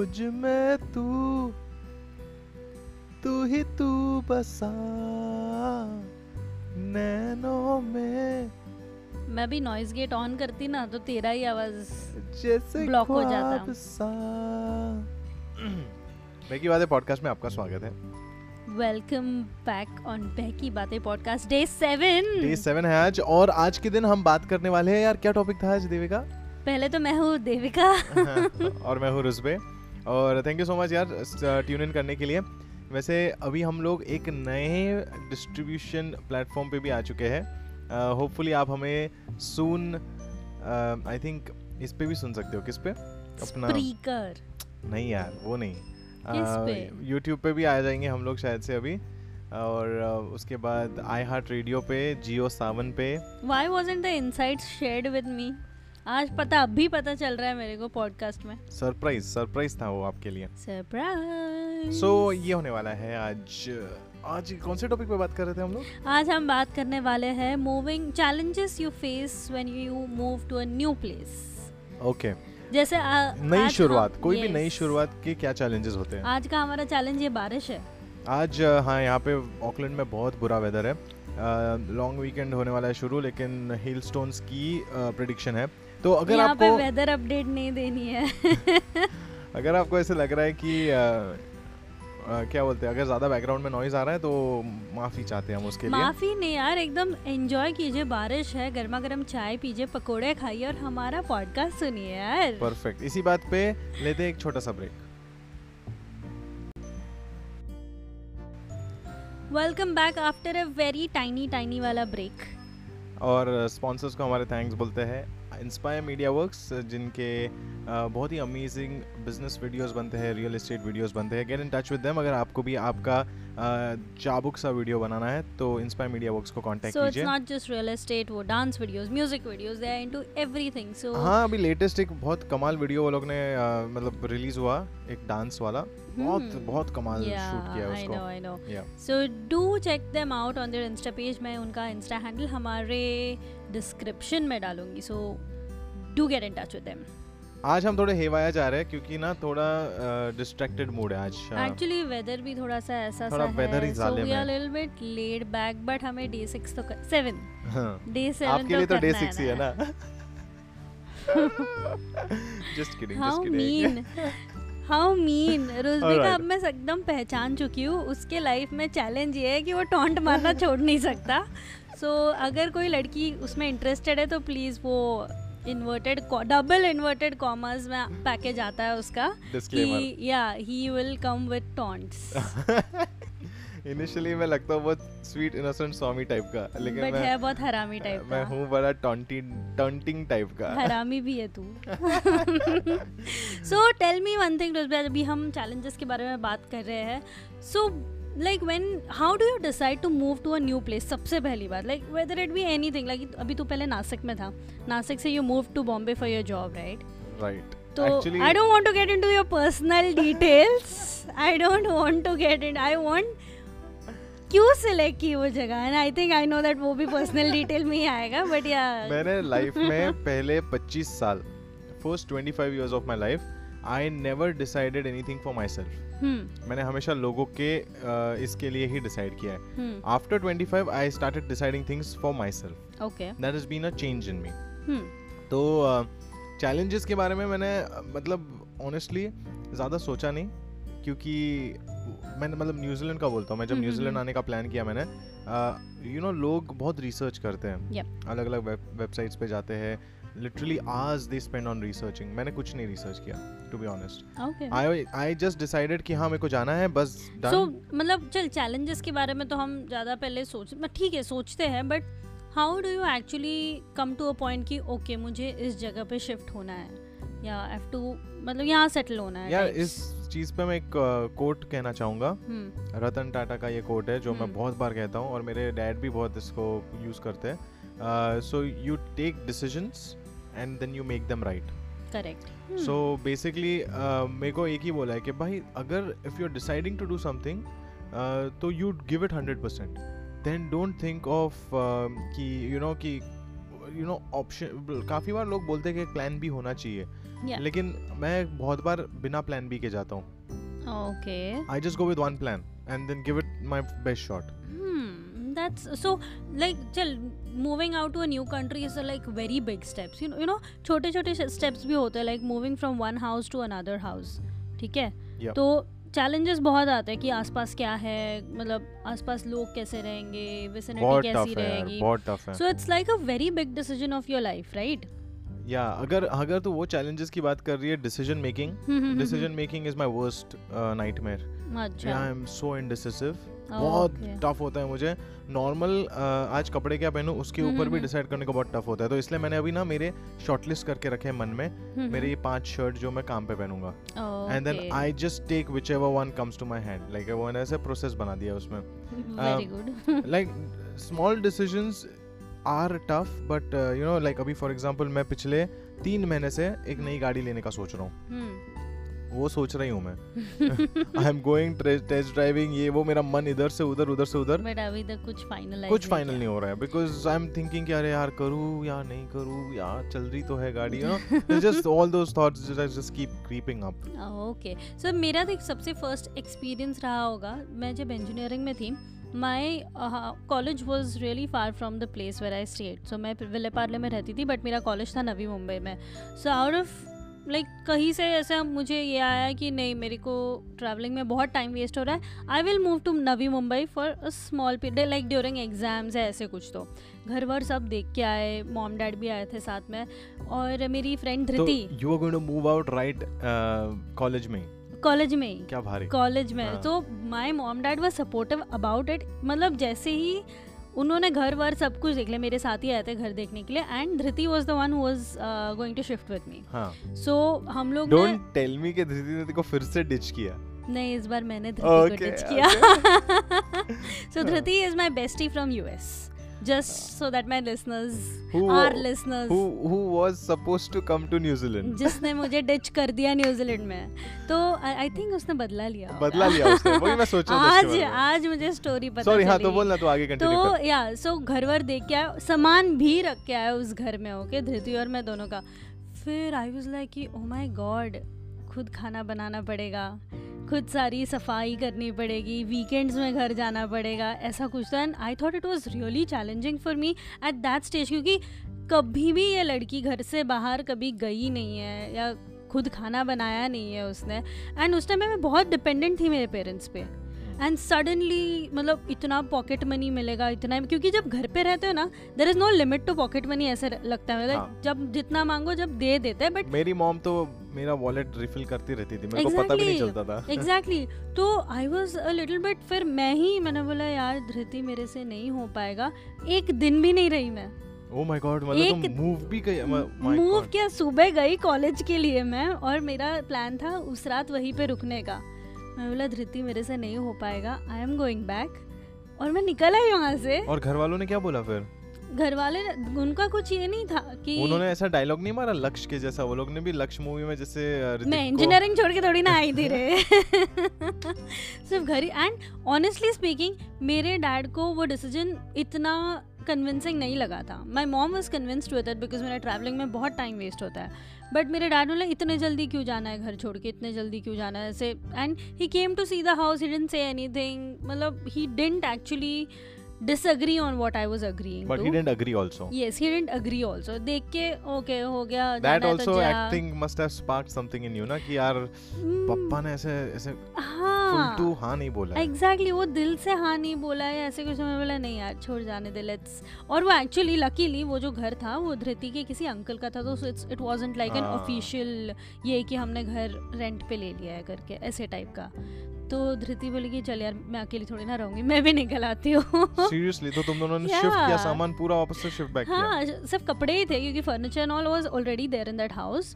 मुझमें तू तू ही तू बसा। नैनों में मैं भी नॉइज़ गेट ऑन करती ना तो तेरा ही आवाज़ जैसे Block हो जाता। सा। बेकी बातें पॉडकास्ट में आपका स्वागत है। Welcome back on Behki Baatein podcast day seven day seven है आज और आज के दिन हम बात करने वाले हैं। यार क्या टॉपिक था आज देविका? पहले तो मैं हूँ देविका। और मैं हूँ रुजबे और थैंक यू सो मच यार ट्यून इन करने के लिए। वैसे अभी हम लोग एक नए डिस्ट्रीब्यूशन प्लेटफॉर्म पे भी आ चुके हैं। होपफुली uh, आप हमें सुन आई थिंक इस पे भी सुन सकते हो। किस पे? अपना स्पीकर नहीं यार वो नहीं? यूट्यूब पे? भी आ जाएँगे हम लोग शायद से अभी। और अ, उसके बाद आई हार्ट रेडियो पे जियो सावन पे। Why wasn't the insights shared with me आज पता अभी पता चल रहा है मेरे को पॉडकास्ट में। सरप्राइज़ सरप्राइज़ था वो आपके लिए। सरप्राइज़ सो so, ये होने वाला है आज आज कौन से टॉपिक पे बात कर रहे थे हम लोग? आज हम बात करने वाले हैं moving challenges you face when you move to a new place okay जैसे नई शुरुआत हम- कोई भी नई शुरुआत के क्या चैलेंजेस होते हैं? आज का हमारा चैलेंज ये बारिश है। आज हाँ यहाँ पे ऑकलैंड में बहुत बुरा वेदर है। लॉन्ग वीकेंड होने वाला है शुरू लेकिन हिल स्टोन्स की प्रिडिक्शन है। तो अगर यहाँ आपको वेदर अपडेट नहीं देनी है। अगर आपको ऐसे लग रहा है कि अ, अ, क्या बोलते हैं अगर ज़्यादा बैकग्राउंड में नॉइज़ आ रहा है तो माफ़ी चाहते हैं हम उसके लिए। माफ़ी नहीं यार एकदम एंजॉय कीजिए बारिश है गर्मा गर्म चाय पीजिए पकोड़े खाइए और हमारा पॉडकास्ट सुनिए यार। परफेक्ट इसी बात पे लेते हैं एक छोटा सा break welcome back after a very tiny tiny वाला ब्रेक और स्पॉन्सर्स को हमारे थैंक्स बोलते हैं। इंस्पायर मीडिया वर्क्स जिनके बहुत ही अमेजिंग बिज़नेस वीडियोस बनते हैं रियल इस्टेट वीडियोस बनते हैं. Get in touch with them अगर आपको भी आपका चाबुक सा वीडियो बनाना है तो इंस्पायर मीडिया वर्क्स को कांटेक्ट कीजिए so it's not just real estate वो dance videos music videos they are into everything so हाँ अभी लेटेस्ट एक बहुत कमाल वीडियो वो लोग ने मतलब रिलीज़ हुआ एक डांस वाला। बहुत Hmm. बहुत कमाल शूट किया है I know I know so do check them out on their insta page मैं उनका इंस्टा हैंडल हमारे डिस्क्रिप्शन में डालूँगी so do get in touch with them आज हम थोड़े हेवाया जा रहे हैं क्योंकि ना थोड़ा डिस्ट्रैक्टेड मूड है आज। एक्चुअली वेदर भी थोड़ा सा ऐसा थोड़ा सा weather ही है जालिम वी आर है। Little bit laid back but हमें डे 6 तो 7 हाँ। डे 7 आपके लिए तो डे सिक्स ही है ना just kidding just kidding how mean Ruzbeh Alright. का अब मैं एकदम पहचान चुकी हूँ उसके लाइफ में चैलेंज ये है कि वो टॉन्ट मारना छोड़ नहीं सकता सो so, अगर कोई लड़की उसमें इंटरेस्टेड है तो प्लीज़ वो इन्वर्टेड डबल इन्वर्टेड कॉमर्स में पैकेज आता है उसका कि या ही will come with taunts initially मैं लगता हूँ बहुत स्वीट इनोसेंट स्वामी टाइप का लेकिन बट मैं है बहुत हरामी टाइप मैं हूँ बड़ा टॉन्टी टॉन्टिंग टाइप का। हरामी भी है तू। So tell me one thing अभी हम चैलेंजेस के बारे में बात कर रहे हैं so like when how do you decide to move to a new place सबसे पहली बात like whether it be anything like अभी तू पहले नासिक में था। नासिक से you move to Bombay for your job right right तो I don't want to get into your personal details I don't want to get in I want क्यों select की वो जगह? And I think I no that वो भी personal detail में ही आएगा but या मैंने लाइफ में पहले 25 साल first 25 years of my life I never decided anything for myself मैंने हमेशा लोगों के अ, इसके लिए ही डिसाइड किया है। After 25 I started deciding things for myself okay that has been a change in me तो चैलेंजेस uh, के बारे में मैंने मतलब ऑनेस्टली ज़्यादा सोचा नहीं क्योंकि मैंने मतलब न्यूजीलैंड का बोलता हूँ मैं जब न्यूजीलैंड हम्म। आने का प्लान किया मैंने यू नो लोग बहुत रिसर्च करते हैं। Yep. अलग अलग वेबसाइट्स पे जाते हैं लिटरली आज दे स्पेंड ऑन रिसर्चिंग मैंने कुछ नहीं रिसर्च किया to be honest I I just decided कि हाँ मेरे को जाना है बस सो मतलब चल चैलेंजेस के बारे में तो हम ज़्यादा पहले सोच ठीक है सोचते हैं but how do you actually come to a point कि ओके मुझे इस जगह पे शिफ्ट होना है? या हैव टू मतलब यहाँ सेटल होना है types. इस चीज़ पे मैं एक कोट uh, कहना चाहूँगा। हम्म। रतन टाटा का ये कोट है जो मैं हम्म। बहुत बार कहता हूँ और मेरे डैड भी बहुत इसको यूज़ करते हैं। So you take decisions and then you make them right correct so basically मेरे को एक ही बोला है कि भाई अगर if you are deciding to do something तो you give it hundred percent then don't think of कि यू नो कि यू नो ऑप्शन काफ़ी बार लोग बोलते हैं कि प्लान भी होना चाहिए। Yeah. लेकिन मैं बहुत बार बिना प्लान भी के जाता हूँ। Okay. I just go with one plan and then give it my best shot Hmm, that's so like चल moving out to a new country is a like very big steps. You know you know छोटे छोटे steps भी होते हैं like moving from one house to another house. ठीक है. तो challenges बहुत आते हैं कि आसपास क्या है मतलब आसपास लोग कैसे रहेंगे विसिनिटी कैसी रहेगी। So it's like a very big decision of your life right या अगर अगर तू वो चैलेंजेस की बात कर रही है decision making decision making is my worst nightmare अच्छा। आई एम सो इनडिसिसिव बहुत टफ होता है मुझे। नॉर्मल आज कपड़े क्या पहनूं उसके हम्म, ऊपर भी हम्म, डिसाइड करने को बहुत टफ होता है। तो इसलिए मैंने अभी ना मेरे शॉर्टलिस्ट करके रखे हैं मन में। हम्म, मेरे ये पाँच शर्ट जो मैं काम पे पहनूँगा। And then I just take whichever one comes to my hand like वो ऐसे प्रोसेस बना दिया उसमें। Like small decisions are tough but you know like अभी फॉर एग्ज़ाम्पल मैं पिछले तीन महीने से एक नई गाड़ी लेने का सोच रहा हूँ। हम्म। वो सोच रही हूँ मैं। I am going test driving ये वो मेरा मन इधर से उधर उधर से उधर। बट अभी तक कुछ फाइनल कुछ फाइनल नहीं हो रहा है बिकॉज़ आई एम थिंकिंग कि अरे यार करूँ या नहीं करूँ यार चल रही तो है गाड़ी just all those thoughts just keep creeping up okay so मेरा तो एक सबसे फ़र्स्ट एक्सपीरियंस रहा होगा। मैं जब इंजीनियरिंग में थी my college was really far from the place where I stayed so मैं विले पार्ले में रहती थी बट मेरा कॉलेज था नवी मुंबई में। So out of like like, कहीं से ऐसा मुझे ये आया कि नहीं मेरे को ट्रैवलिंग में बहुत टाइम वेस्ट हो रहा है। I will move to Navi Mumbai for a small period like during exams है ऐसे कुछ तो। घर वर सब देख के आए मॉम डैड भी आए थे साथ में। और मेरी फ्रेंड तो Dhriti. You are going to move out right college में? कॉलेज में। ही क्या भारी। कॉलेज में। हाँ। तो my mom dad was supportive about it मतलब जैसे ही उन्होंने घर वर सब कुछ देख लिया मेरे साथ ही आए थे घर देखने के लिए and Dhriti was the one was was going to shift with me हाँ। सो हम लोग डोंट टेल मी कि धृति ने तेको फिर से डिच किया। नहीं इस बार मैंने धृति को Okay, डिच किया। So. Dhriti is my bestie from US just so that my listeners Who- are listeners who who was supposed to come to New Zealand? जिसने मुझे डिच कर दिया न्यूजीलैंड में। तो आई थिंक उसने बदला लिया बदला लिया उसने वही मैं सोच रहा आज आज मुझे स्टोरी पता सॉरी हाँ तो बोलना तो आगे कंटिन्यू तो या सो घर वर देख के आया सामान भी रख के आया उस घर में ओके धृति और मैं दोनों का। फिर I was like oh my God खुद खाना बनाना पड़ेगा खुद सारी सफ़ाई करनी पड़ेगी वीकेंड्स में घर जाना पड़ेगा ऐसा कुछ था and I thought it was really challenging for me at that stage क्योंकि कभी भी ये लड़की घर से बाहर कभी गई नहीं है या खुद खाना बनाया नहीं है उसने। एंड उस टाइम में मैं बहुत डिपेंडेंट थी मेरे पेरेंट्स पे। एंड सडनली मतलब इतना पॉकेट मनी मिलेगा इतना क्योंकि जब घर पे रहते हो ना there is no limit to pocket money ऐसे लगता है। मतलब हाँ। जब जितना मांगो जब दे देते हैं बट मेरी मॉम तो मेरा वॉलेट रिफिल करती रहती थी मेरे exactly, को पता भी नहीं चलता था। Exactly exactly. तो I was a little bit फिर मैं ही मैंने बोला यार धृति मेरे से नहीं हो पाएगा। एक दिन भी नहीं रही मैं। ओ माय गॉड मतलब तुम मूव भी गई मूव किया सुबह गई कॉलेज के लिए मैं और मेरा प्लान था उस रात वहीं पे रुकने का। मैं बोला धृति मेरे से नहीं हो पाएगा आई एम गोइंग बैक और मैं निकल आई वहाँ से। और घर वालों ने क्या बोला फिर? घर वाले उनका कुछ ये नहीं था कि उन्होंने ऐसा डायलॉग नहीं मारा लक्ष्य के जैसा वो लोग ने भी लक्ष्य मूवी में जैसे मैं इंजीनियरिंग छोड़ के थोड़ी ना आई थी रे। सिर्फ़ घर ही एंड ऑनेस्टली स्पीकिंग मेरे डैड को वो डिसीज़न इतना कन्विंसिंग नहीं लगा था। My mom was convinced with it because मेरा ट्रैवलिंग में बहुत टाइम वेस्ट होता है। बट मेरे डैड बोले इतने जल्दी क्यों जाना है घर छोड़ के? इतने जल्दी क्यों जाना है? ऐसे and he came to see the house he didn't say anything मतलब he didn't actually disagree on what I was agreeing but he too didn't agree also yes he didn't agree also देख के okay हो गया है also तो acting must have sparked something in you ना कि यार पप्पा ने ऐसे ऐसे हाँ टू हाँ नहीं बोला। एग्जैक्टली वो दिल से हाँ नहीं बोला है ऐसे कुछ मैं बोला नहीं यार छोड़ जाने दे लेट्स और वो एक्चुअली लकीली वो जो घर था वो धृति के किसी अंकल का था तो इट वाजंट लाइक एन हाँ। ऑफिशियल ये कि हमने घर रेंट पे ले लिया है करके ऐसे टाइप का तो धृति बोली कि चल यार मैं अकेली थोड़ी ना रहूँगी मैं भी निकल आती हूँ। सीरियसली तो तुम दोनों ने शिफ्ट किया सामान पूरा वापस से शिफ्ट बैक किया? हाँ सिर्फ़ कपड़े ही थे क्योंकि furniture and all was already there in that house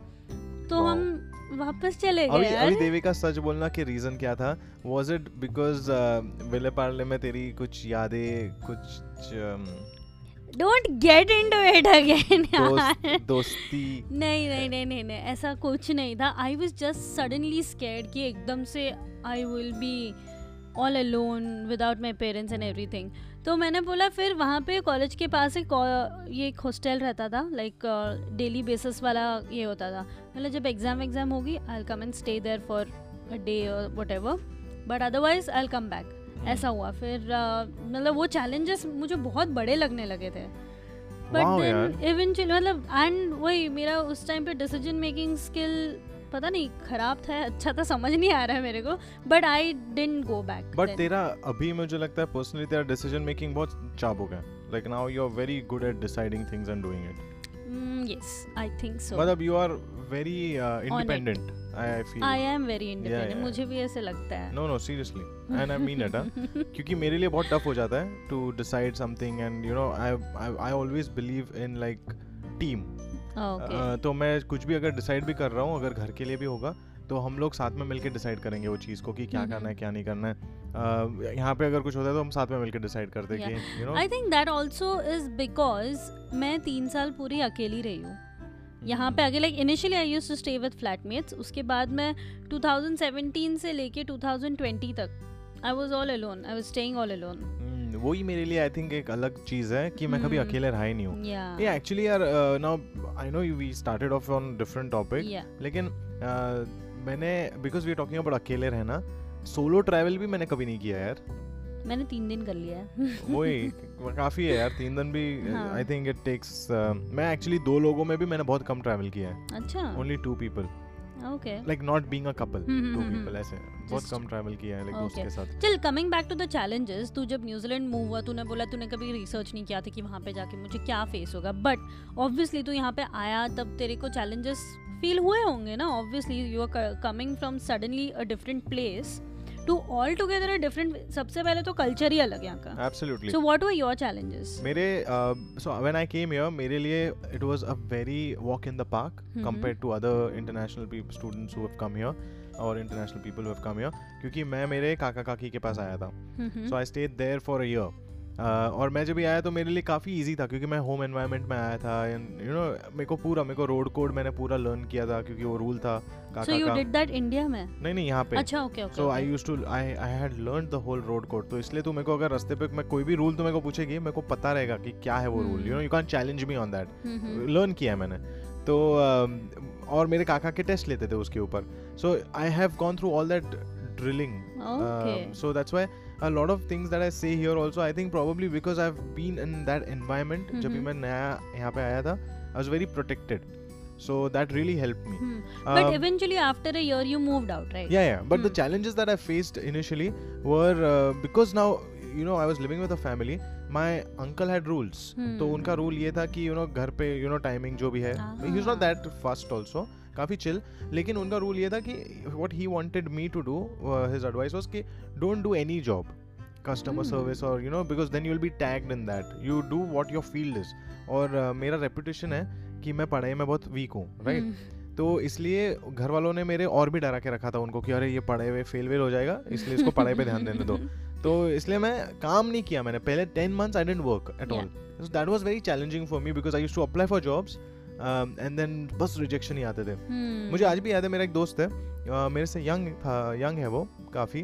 तो Wow. हम वापस चले अभी गए अभी यार। देविका सच बोलना कि रीजन क्या था? Was it because Vile Parle में तेरी कुछ यादें कुछ don't get into it again यार। दोस्ती? नहीं नहीं नहीं नहीं नहीं ऐसा कुछ नहीं था। I was just suddenly scared कि एकदम से I will be all alone without my parents and everything तो मैंने बोला फिर वहाँ पे कॉलेज के पास एक ये एक हॉस्टल रहता था लाइक डेली बेसिस वाला ये होता था। मतलब जब एग्ज़ाम एग्ज़ाम होगी I come and stay there for a day और whatever but otherwise I come back ऐसा हुआ। फिर uh, मतलब वो चैलेंजेस मुझे बहुत बड़े लगने लगे थे। बट देन इवेंचुअली मतलब एंड वही मेरा उस टाइम पे डिसीज़न मेकिंग स्किल पता नहीं खराब था अच्छा था समझ नहीं आ रहा है मेरे को but I didn't go back but तेरा अभी मुझे लगता है पर्सनली तेरा डिसीज़न मेकिंग बहुत चाबुक है like now you are very good at deciding things and doing it yes I think so मतलब you are very independent I feel I am very independent yeah. मुझे भी ऐसे लगता है। No no seriously and I mean it क्योंकि मेरे लिए बहुत टफ हो जाता है to decide something and you know I I always believe in like team तो मैं कुछ भी अगर डिसाइड भी कर रहा हूँ अगर घर के लिए भी होगा तो हम लोग साथ में मिलके डिसाइड करेंगे वो चीज़ को कि क्या हम्म, करना है क्या नहीं करना है। अ, यहाँ पे अगर कुछ होता है तो हम साथ में मिलके डिसाइड करते हैं you know I think that also is because मैं तीन साल पूरी अकेली रही हूँ। यहाँ पे आगे like initially I use to stay with flatmates उसके बाद मैं 2017 से लेके 2020 तक I was all alone I was staying all alone hmm, वही मेरे लिए आई थिंक एक अलग चीज़ है कि मैं कभी हम्म। अकेले रहा ही नहीं हूँ। या ये एक्चुअली यार now I know we started off on different topic लेकिन uh, मैंने बिकॉज़ वी टॉकिंग अबाउट अकेले रहना सोलो ट्रैवल भी मैंने कभी नहीं किया यार। मैंने तीन दिन कर लिया है। वही काफ़ी है यार तीन दिन भी। आई थिंक इट टेक्स मैं एक्चुअली दो लोगों में भी मैंने बहुत कम ट्रैवल किया है। अच्छा। Only two people okay like not being a couple two people ऐसे। बहुत कम ट्रैवल किया है लाइक दोस्त के साथ। चल coming back to the challenges तू जब न्यूजीलैंड मूव हुआ तूने बोला तूने कभी रिसर्च नहीं किया था कि वहाँ पे जाके मुझे क्या फेस होगा। बट ऑब्वियसली तू यहाँ पे आया तब तेरे को चैलेंजेस फील हुए होंगे ना? Obviously you are coming from suddenly a different place to altogether a different सबसे पहले तो कल्चर ही अलग यहाँ का। Absolutely so what were your challenges मेरे so when I came here मेरे लिए it was a very walk in the park. Compared to other international students who have come here और international people have come here क्योंकि मैं मेरे काका काकी के पास आया था। So I stayed there for a year और मैं जब भी आया तो मेरे लिए काफ़ी इजी था क्योंकि मैं होम एनवायरनमेंट में आया था एंड यू नो मेरे को पूरा मेरे को रोड कोड मैंने पूरा लर्न किया था क्योंकि वो रूल था सो काका यू का डिड दैट इंडिया में? नहीं नहीं यहाँ पे। अच्छा okay okay so I use to I I had learn the whole road code तो इसलिए तो मेरे को अगर रास्ते पे मैं कोई भी रूल तो मेरे को पूछेगी मेरे को पता रहेगा कि क्या है वो rule. You know you can challenge me on that learn किया है मैंने। तो um, और मेरे काका के टेस्ट लेते थे उसके ऊपर so I have gone through all that drilling okay so that's why a lot of things that I say here also I think probably because I've been in that environment जब भी Mhm. मैं नया यहाँ पे आया था I was very protected so that really helped me hmm. But Um, eventually after a year you moved out right yeah yeah but hmm. the Hmm. challenges that I faced initially were uh, because now you know I was living with a family my uncle had rules तो उनका rule ये था कि you no घर पे you know timing जो भी है काफ़ी चिल लेकिन उनका रूल ये था कि what he wanted me to do his advice was कि don't do any job customer service और you know because then you be tagged in that you do what your field is और uh, मेरा reputation है कि मैं पढ़ाई में बहुत वीक हूँ राइट hmm. तो इसलिए घर वालों ने मेरे और भी डरा के रखा था उनको कि अरे ये पढ़े हुए फेल वेल हो जाएगा इसलिए इसको पढ़ाई पे ध्यान देने दो। तो इसलिए मैं काम नहीं किया मैंने। पहले ten months I didn't work at all that was very challenging for me because I used to apply for jobs and then बस रिजेक्शन ही आते थे। Hmm. मुझे आज भी याद है मेरा एक दोस्त है मेरे से यंग था यंग है वो काफ़ी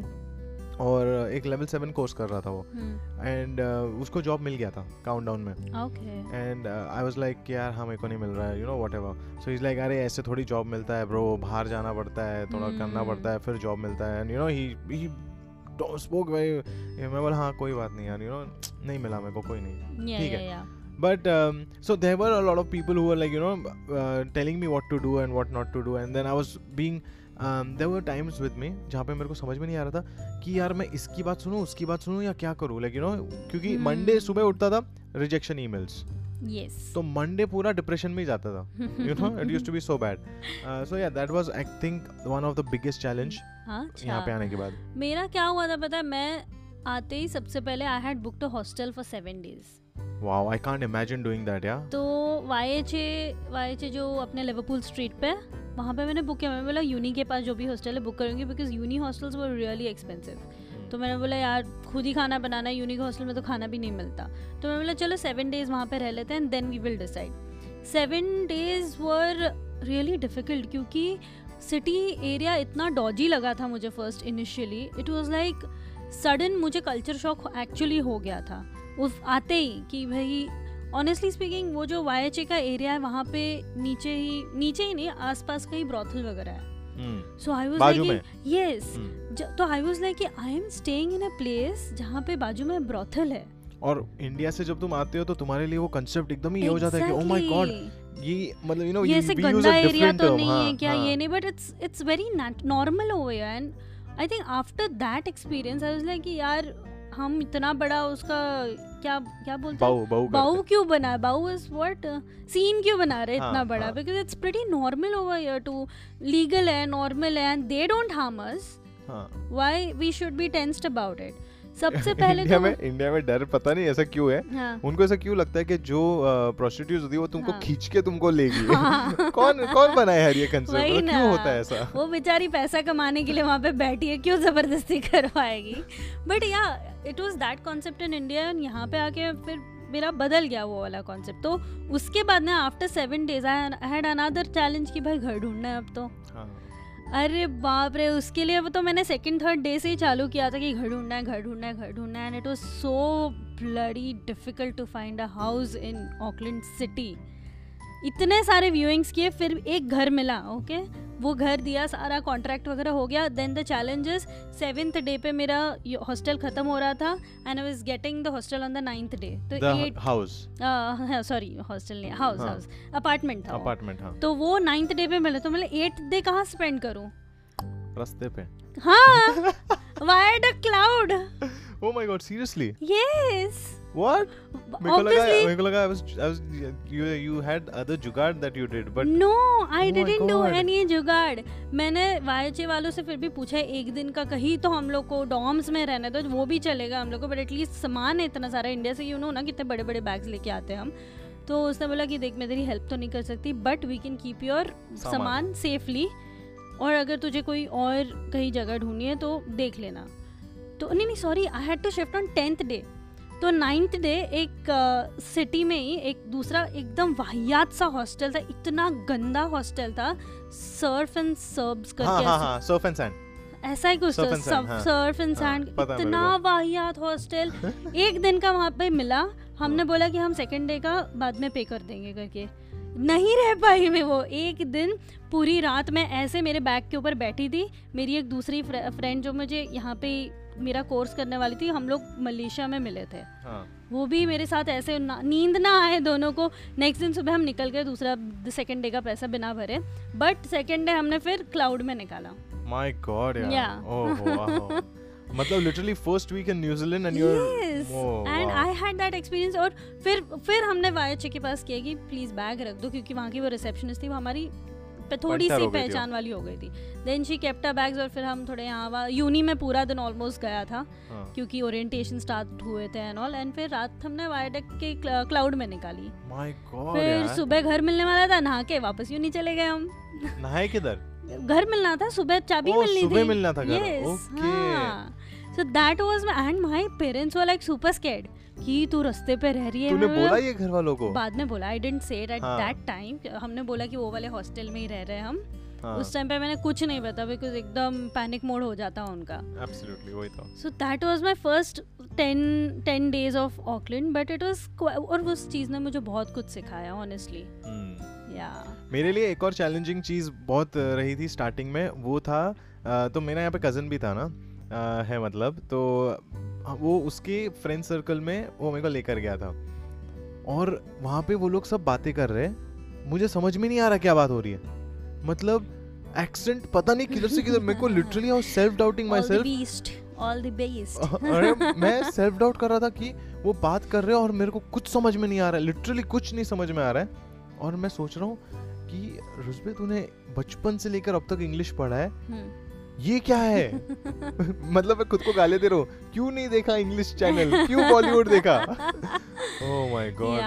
और एक लेवल सेवन कोर्स कर रहा था वो। Hmm. एंड उसको जॉब मिल गया था काउंट डाउन में एंड आई वाज लाइक यार हाँ मेरे को नहीं मिल रहा है you know whatever so is like अरे ऐसे थोड़ी जॉब मिलता है ब्रो बाहर जाना पड़ता है थोड़ा करना Hmm. पड़ता है फिर जॉब मिलता है. And you know he spoke very मैं बोला हाँ कोई बात नहीं यार यू नो नहीं मिला मेरे को कोई नहीं ठीक है। but um, so there were a lot of people who were like you know uh, telling me what to do and what not to do and then i was being um, there were times with me जहाँ पे मेरे को समझ में नहीं आ रहा था कि यार मैं इसकी बात सुनूं उसकी बात सुनूं या क्या करूँ लाइक यू नो क्योंकि Hmm. मंडे सुबह उठता था रिजेक्शन ईमेल्स Yes. तो मंडे पूरा डिप्रेशन में ही जाता था you know it used to be so bad uh, so yeah that was i think one of the biggest हाँ, यहाँ पे अच्छा आने के बाद। मेरा क्या हुआ था पता है? मैं आते ही सबसे पहले I had booked a hostel for seven days wow i can't imagine doing that yeah तो Y H A Y H A जो अपने लिवरपूल स्ट्रीट पे वहाँ पे मैंने बुक किया। मैंने बोला यूनी के पास जो भी हॉस्टल है बुक करूँगी बिकॉज़ यूनी हॉस्टल्स वो रियली एक्सपेंसिव तो मैंने बोला यार खुद ही खाना बनाना है यूनिक हॉस्टल में तो खाना भी नहीं मिलता। तो मैंने बोला चलो सेवन डेज़ वहाँ पे रह लेते हैं and then we will decide seven days were really difficult क्योंकि सिटी एरिया इतना डॉजी लगा था मुझे first initially it was like sudden मुझे कल्चर शॉक एक्चुअली हो गया था. उस आते ही कि भाई ऑनेस्टली स्पीकिंग वो जो वाई का एरिया है वहाँ पे नीचे ही नीचे ही नहीं आसपास कहीं ब्रॉथल वगैरह है. So I was like yes. तो I was like I am staying in a place जहाँ पे बाजू में ब्रॉथल है. और इंडिया से जब तुम आते हो तो तुम्हारे लिए वो कंसेप्ट एकदम ही ये हो जाता है कि ओ माय गॉड ये मतलब यू नो ये ऐसे गंदा एरिया तो नहीं है क्या? हाँ। ये नहीं but it's it's very normal over and I think after that experience I was like कि यार हम इतना बड़ा उसका क्या क्या बोलते हैं? बाऊ बाऊ बाऊ क्यों बना? है बाऊ इज़ व्हाट सीन क्यों बना रहे इतना हाँ, बड़ा? हाँ। Because it's pretty normal over here too legal है नॉर्मल है and they don't harm us हाँ। Why we should be tensed about it सबसे पहले इंडिया तो में इंडिया में डर पता नहीं ऐसा क्यों है। हाँ। उनको ऐसा क्यों लगता है कि जो प्रोस्टिट्यूट होती है वो तुमको हाँ। खींच के तुमको लेगी हाँ। कौन कौन बनाया है ये कंसेप्ट मतलब क्यों होता है ऐसा? वो बेचारी पैसा कमाने के लिए वहाँ पे बैठी है क्यों ज़बरदस्ती करवाएगी? But yeah it was that concept in India यहाँ पे आके फिर मेरा बदल गया वो वाला कॉन्सेप्ट तो उसके बाद ना after seven days I had another challenge कि भाई घर ढूंढना है अब तो। हाँ। अरे बाप रे, उसके लिए तो मैंने सेकंड थर्ड डे से ही चालू किया था कि घर ढूंढना है, घर ढूंढना है, घर ढूंढना है and it was so bloody difficult to find a house in Auckland city इतने सारे व्यूइंग्स किए फिर एक घर मिला ओके वो घर दिया सारा कॉन्ट्रैक्ट वगैरह हो गया। Then the challenges seventh day पे मेरा हॉस्टल खत्म हो रहा था and I was getting the hostel on the ninth day तो एट हाउस सॉरी हॉस्टल नहीं हाउस। हाउस अपार्टमेंट था अपार्टमेंट हाँ। तो वो नाइन्थ डे पे मिला तो मैं एट डे कहाँ स्पेंड करूँ? रास्ते पे। हाँ। Wide a cloud oh my God seriously yes what मेरे को लगा obviously मेरे को लगा I was I was you you had other jugaad that you did but no I Oh didn't do God. Jugaad. मैंने वाईचे वालों से फिर भी पूछा एक दिन का कहीं तो हम लोग को डॉम्स में रहने तो वो भी चलेगा हम लोग को बट एटलीस्ट सामान है इतना सारा इंडिया से यू नो ना कितने बड़े बड़े बैग्स लेके आते हैं हम। तो उसने बोला कि देख मैं तेरी हेल्प तो नहीं कर सकती but we can keep your samaan. Samaan safely और अगर तुझे कोई और कहीं जगह ढूंढनी है तो देख लेना। तो नहीं नहीं sorry I had to shift on tenth day तो नाइन्थ डे एक सिटी में ही एक दूसरा एकदम वाहियात सा हॉस्टल था इतना गंदा हॉस्टल था सर्फ एंड सर्ब्स हाँ करके हाँ ऐसे- हाँ सर्फ एंड सैंड ऐसा ही कुछ हाँ। सर्फ एंड हाँ, सैंड है इतना वाहियात हॉस्टल एक दिन का वहाँ पे मिला हमने बोला कि हम सेकंड डे का बाद में पे कर देंगे करके। नहीं रह पाई मैं वो एक दिन पूरी रात मैं ऐसे मेरे बैग के ऊपर बैठी थी मेरी एक दूसरी फ्रेंड जो मुझे यहाँ पे मेरा कोर्स करने वाली थी हम लोग मलेशिया में मिले थे। हाँ। वो भी मेरे साथ ऐसे नींद ना आए दोनों को। नेक्स्ट दिन सुबह हम निकल गए दूसरा सेकंड डे का पैसा बिना भरे। बट सेकंड डे हमने फिर क्लाउड में निकाला। माय गॉड यार। Yeah. ओह वाओ मतलब literally first week in New Zealand and your and I had that experience और फिर फिर हमने वायचे के पास किया कि प्लीज़ बैग रख दो क्योंकि वहाँ की वो रिसेप्शनिस्ट थी वो हमारी पे थोड़ी सी। पहचान वाली हो गई थी। देन शी केप्टा बैग्स और फिर हम थोड़े यहाँ वहाँ यूनी में पूरा दिन ऑलमोस्ट गया था हाँ। क्योंकि ओरिएंटेशन स्टार्ट हुए थे एंड ऑल एंड फिर रात हमने वायडेक के क्लाउड में निकाली। माय गॉड फिर सुबह घर मिलने वाला था नहा के वापस यूनी चले गए हम। नहाए किधर? घर मिलना था सुबह चाबी मिलनी सुबह थी मिलना था घर। Okay so that was and my parents were like super scared कि तू रास्ते पे रह रही है? तूने बोला ये घर वालों को? बाद में बोला आई डिडंट से एट हाँ। दैट टाइम हमने बोला कि वो वाले हॉस्टल में ही रह रहे हैं हम। हाँ। उस टाइम पे मैंने कुछ नहीं बताया बिकॉज़ एकदम पैनिक मोड हो जाता है उनका। एब्सोल्युटली वही तो। So that was my first ten ten days of Auckland but it was और उस चीज़ ने मुझे बहुत कुछ सिखाया ऑनेस्टली या मेरे लिए एक और चैलेंजिंग चीज़ बहुत रही थी स्टार्टिंग में वो था तो मेरा यहाँ पे कज़न भी था ना है मतलब तो वो उसके फ्रेंड सर्कल में वो मेरे को लेकर गया था। और वहाँ पे वो लोग सब बातें कर रहे हैं। मुझे समझ में नहीं आ रहा क्या बात हो रही है। मतलब एक्सेंट पता नहीं किधर से किधर मेरे को literally I self doubting myself all the best अरे मैं सेल्फ डाउट कर रहा था कि वो बात कर रहे हैं और मेरे को कुछ समझ में नहीं आ रहा है। लिटरली कुछ नहीं समझ में आ रहा है। और मैं सोच रहा हूँ कि रुजबे तूने बचपन से लेकर अब तक इंग्लिश पढ़ा है। ये क्या है? मतलब मैं खुद को गाले दे रहा हूँ। क्यों नहीं देखा इंग्लिश चैनल क्यों बॉलीवुड देखा? ओह my God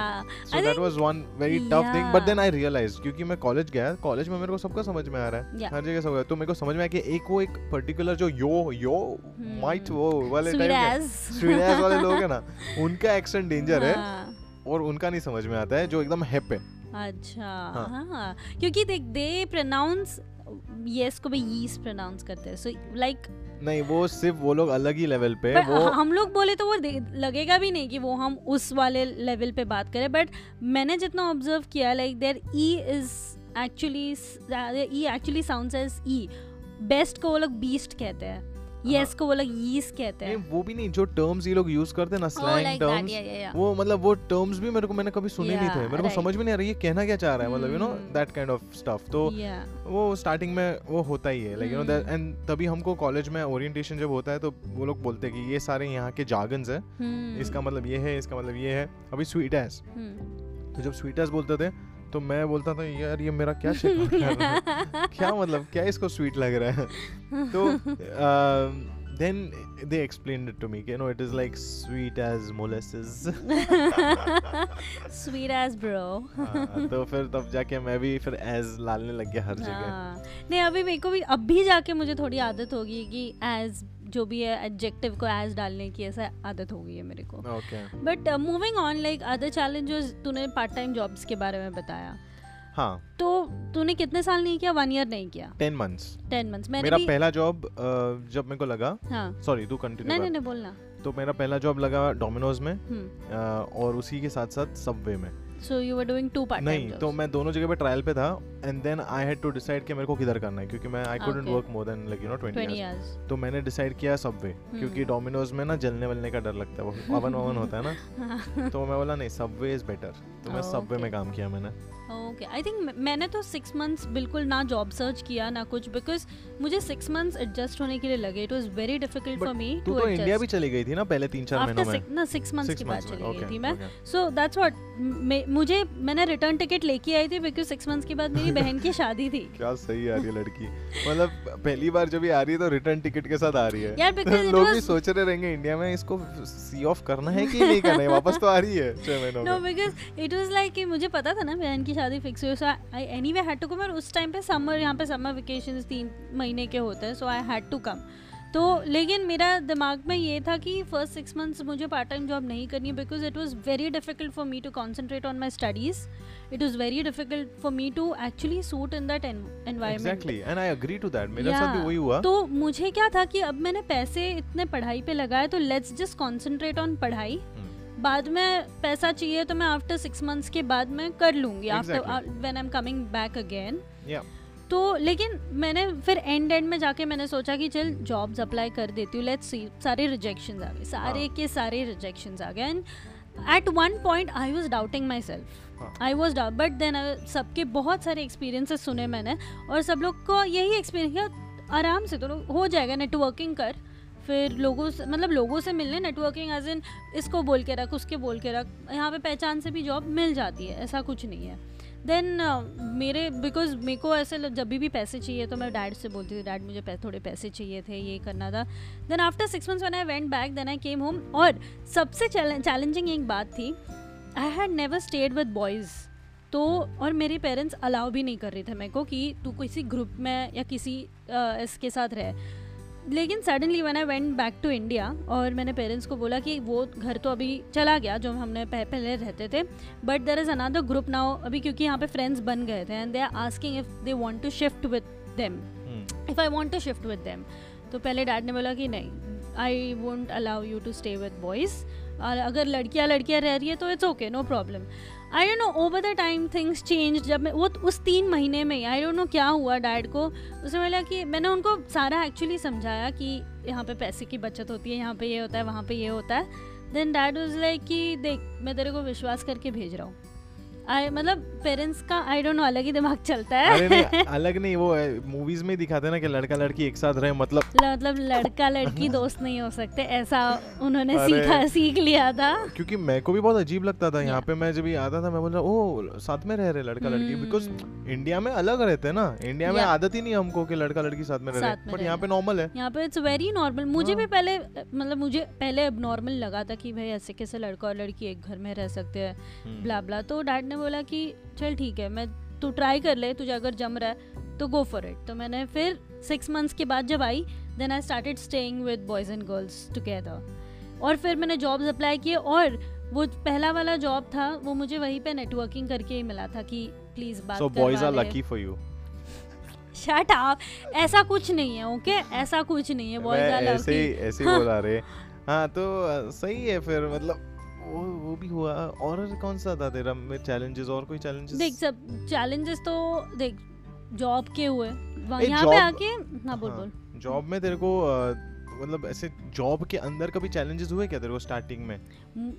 so that was one very tough thing but then I realize क्योंकि मैं कॉलेज गया कॉलेज में मेरे को सबका समझ में आ रहा है। Yeah. हर जगह सब तो मेरे को समझ में आया कि एक वो एक पर्टिकुलर जो यो यो माइट वो वाले टाइप वाले लोग है ना उनका एक्सेंट डेंजर है हाँ। और उनका नहीं समझ में आता है जो एकदम हेप है। अच्छा हाँ। हाँ। क्योंकि देख दे प्रोनाउंस यस को भी यीस प्रोनाउंस करते हैं। सो लाइक नहीं वो सिर्फ़ वो लोग अलग ही लेवल पे वो हम लोग बोले तो वो लगेगा भी नहीं कि वो हम उस वाले लेवल पे बात करें बट मैंने जितना ऑब्ज़र्व किया like there e is actually e actually sounds as e best को वो लोग बीस्ट कहते हैं। यस को वो लोग यीस कहते हैं वो भी नहीं जो टर्म्स ये लोग यूज़ करते हैं ना Oh, slang terms yeah, yeah. वो मतलब वो टर्म्स भी मेरे को मैंने कभी सुने नहीं थे मेरे को समझ में नहीं आ रहा ये कहना क्या चाह रहा है मतलब you know. That kind of stuff तो वो स्टार्टिंग में वो होता ही है like you know Hmm. And तभी हमको कॉलेज में ओरिएंटेशन जब होता है तो वो लोग बोलते हैं कि ये सारे यहाँ के जार्गन्स है Hmm. इसका मतलब ये है इसका मतलब ये है अभी स्वीट एस Hmm. तो जब स्वीट एस बोलते थे तो मैं बोलता था यार ये मेरा क्या कर रहा है क्या मतलब क्या इसको स्वीट लग रहा है तो then they explain it to me कि no it is like sweet as molasses Sweet as bro. तो फिर तब जाके मैं भी फिर एज लालने लग गया हर जगह हाँ। नहीं अभी मेरे को भी अब भी जाके मुझे थोड़ी आदत होगी कि एज जो भी है एडजेक्टिव को एज डालने की ऐसा आदत हो गई है मेरे को। But moving on like other challenges तूने पार्ट टाइम जॉब्स के बारे में बताया। हाँ। तो तूने कितने साल नहीं किया? वन ईयर नहीं किया? टेन मंथ्स टेन मंथ्स मेरा भी पहला जॉब जब मेरे को लगा हाँ। सॉरी तू कंटिन्यू नहीं नहीं बोलना। तो मेरा पहला जॉब लगा डोमिनोज में हम्म। अ, और उसी के साथ साथ सबवे में। So you were doing two part नहीं तो मैं दोनों जगह पे ट्रायल पे था and then I had to decide कि मेरे को किधर करना है क्योंकि मैं I couldn't. Work more than like you know 20 twenty years तो मैंने डिसाइड किया सबवे क्योंकि हम्म। डोमिनोज में ना जलने वलने का डर लगता है वो ओवन ओवन होता है ना तो मैं बोला नहीं सबवे इज़ बेटर तो मैं Oh, सबवे में okay. काम किया मैंने ओके आई थिंक मैंने तो सिक्स मंथ्स बिल्कुल ना जॉब सर्च किया ना कुछ बिकॉज़ मुझे सिक्स मंथ्स एडजस्ट होने के लिए लगे। It was very difficult for me to तो इंडिया भी चली गई थी ना पहले तीन चार महीनों में? ना सिक्स मंथ्स के बाद चली गई थी मैं। सो दैट्स व्हाट मुझे मैंने रिटर्न टिकट लेके आई थी बिकॉज़ सिक्स मंथ्स के बाद मेरी बहन की शादी थी। क्या सही आ रही है लड़की। मतलब पहली बार जब ये आ रही है तो रिटर्न टिकट के साथ आ रही है। यार it लोग भी सोच रहे रहेंगे इंडिया में इसको सी ऑफ़ करना है कि नहीं करना है? वापस तो आ रही है छह महीनों no because it was like मुझे पता था ना बहन की शादी फिक्स हुई। So I anyway had to come और उस टाइम पे समर यहाँ पे समर वेकेशंस तीन महीने के होते हैं सो आई हैड टू कम तो लेकिन मेरा दिमाग में ये था कि फ़र्स्ट सिक्स मंथ्स मुझे पार्ट टाइम जॉब नहीं करनी है because it was very difficult for me to concentrate on my studies it was very difficult for me to actually suit in that environment मेरे साथ भी वही हुआ। तो मुझे क्या था कि अब मैंने पैसे इतने पढ़ाई पे लगाए तो लेट्स जस्ट कॉन्सेंट्रेट ऑन पढ़ाई। बाद में पैसा चाहिए तो मैं आफ्टर सिक्स मंथ्स के बाद मैं कर लूँगी after when I am coming back again तो लेकिन मैंने फिर एंड एंड में जाके मैंने सोचा कि चल जॉब्स अप्लाई कर देती हूँ लेट्स सी सारे रिजेक्शन आ गए सारे हाँ। के सारे रिजेक्शन आ गए। And at one point I was doubting myself. I was doubt but then सबके बहुत सारे एक्सपीरियंसेस सुने मैंने और सब लोग को यही एक्सपीरियंस किया आराम से तो हो जाएगा नेटवर्किंग कर। फिर लोगों से मतलब लोगों से मिलने नेटवर्किंग एज इन इसको बोल के रख उसके बोल के रख यहाँ पे पहचान से भी जॉब मिल जाती है ऐसा कुछ नहीं है। देन uh, मेरे बिकॉज़ मेरे को ऐसे जब भी पैसे चाहिए तो मैं डैड से बोलती थी डैड मुझे थोड़े पैसे चाहिए थे ये करना था। Then after six months one I went back then I came home और सबसे चैलेंजिंग एक बात थी I had never stayed with boys तो और मेरे पेरेंट्स अलाउ भी नहीं कर रहे थे मेरे को कि तू किसी ग्रुप में या किसी अ, इसके साथ रहे। लेकिन suddenly one I went back to India और मैंने पेरेंट्स को बोला कि वो घर तो अभी चला गया जो हमने पह- पहले रहते थे but there is another group now अभी क्योंकि यहाँ पे फ्रेंड्स बन गए थे and they are asking if they want to shift with them if I want to shift with them तो पहले डैड ने बोला कि नहीं I won't allow you to stay with boys और अगर लड़कियाँ लड़कियाँ रह रही है तो it's okay no problem I don't know over the time things change जब मैं, वो उस तीन महीने में आई डोंट नो क्या हुआ डैड को। उसने बोला कि मैंने उनको सारा एक्चुअली समझाया कि यहाँ पे पैसे की बचत होती है, यहाँ पे ये होता है, वहाँ पे ये होता है। देन डैड वॉज़ लाइक कि देख, मैं तेरे को विश्वास करके भेज रहा हूँ। आई मतलब पेरेंट्स का आई डोंट नो अलग ही दिमाग चलता है। अरे नहीं अलग नहीं वो मूवीज़ में दिखाते ना कि लड़का लड़की एक साथ रहे मतलब मतलब लड़का लड़की दोस्त नहीं हो सकते ऐसा उन्होंने सीखा सीख लिया था। क्योंकि मेरे को भी बहुत अजीब लगता था यहाँ पे मैं जब आता था मैं बोल रहा ओ साथ में रह रहे लड़का लड़की बिकॉज़ हम्म। इंडिया में अलग रहते हैं ना इंडिया में आदत ही नहीं हमको कि लड़का लड़की साथ में रह रहे। बट यहाँ पे नॉर्मल है। यहाँ पे इट्स वेरी नॉर्मल मुझे भी हाँ। पहले मतलब मुझे पहले अब नॉर्मल लगा था कि भाई ऐसे कैसे लड़का और लड़की एक घर में रह सकते हैं ब्ला ब्ला तो डैड ने बोला कि चल ठीक है मैं तू ट्राई कर ले तुझे अगर जम रहा है तो गो फॉर इट तो मैंने फिर सिक्स मंथ्स के बाद जब I then I started staying with boys and girls together और फिर मैंने जॉब्स अप्लाई किए और वो पहला वाला जॉब था वो मुझे वहीं पे नेटवर्किंग करके ही मिला था कि प्लीज़ बात so boys करवा are ले। lucky for you shut up ऐसा कुछ नहीं है ओके okay? ऐसा कुछ नहीं है बहुत मैं ज़्यादा ऐसे ही ऐसे ही। बोला रहे हाँ तो सही है फिर मतलब वो वो भी हुआ। और कौन सा था तेरा में चैलेंजेस और कोई चैलेंजेस देख सब चैलेंजेस तो देख जॉब के हुए। यहाँ पे आके हाँ बोल बोल। जॉब में तेरे को मतलब ऐसे जॉब के अंदर कभी चैलेंजेस हुए क्या तेरे को स्टार्टिंग में?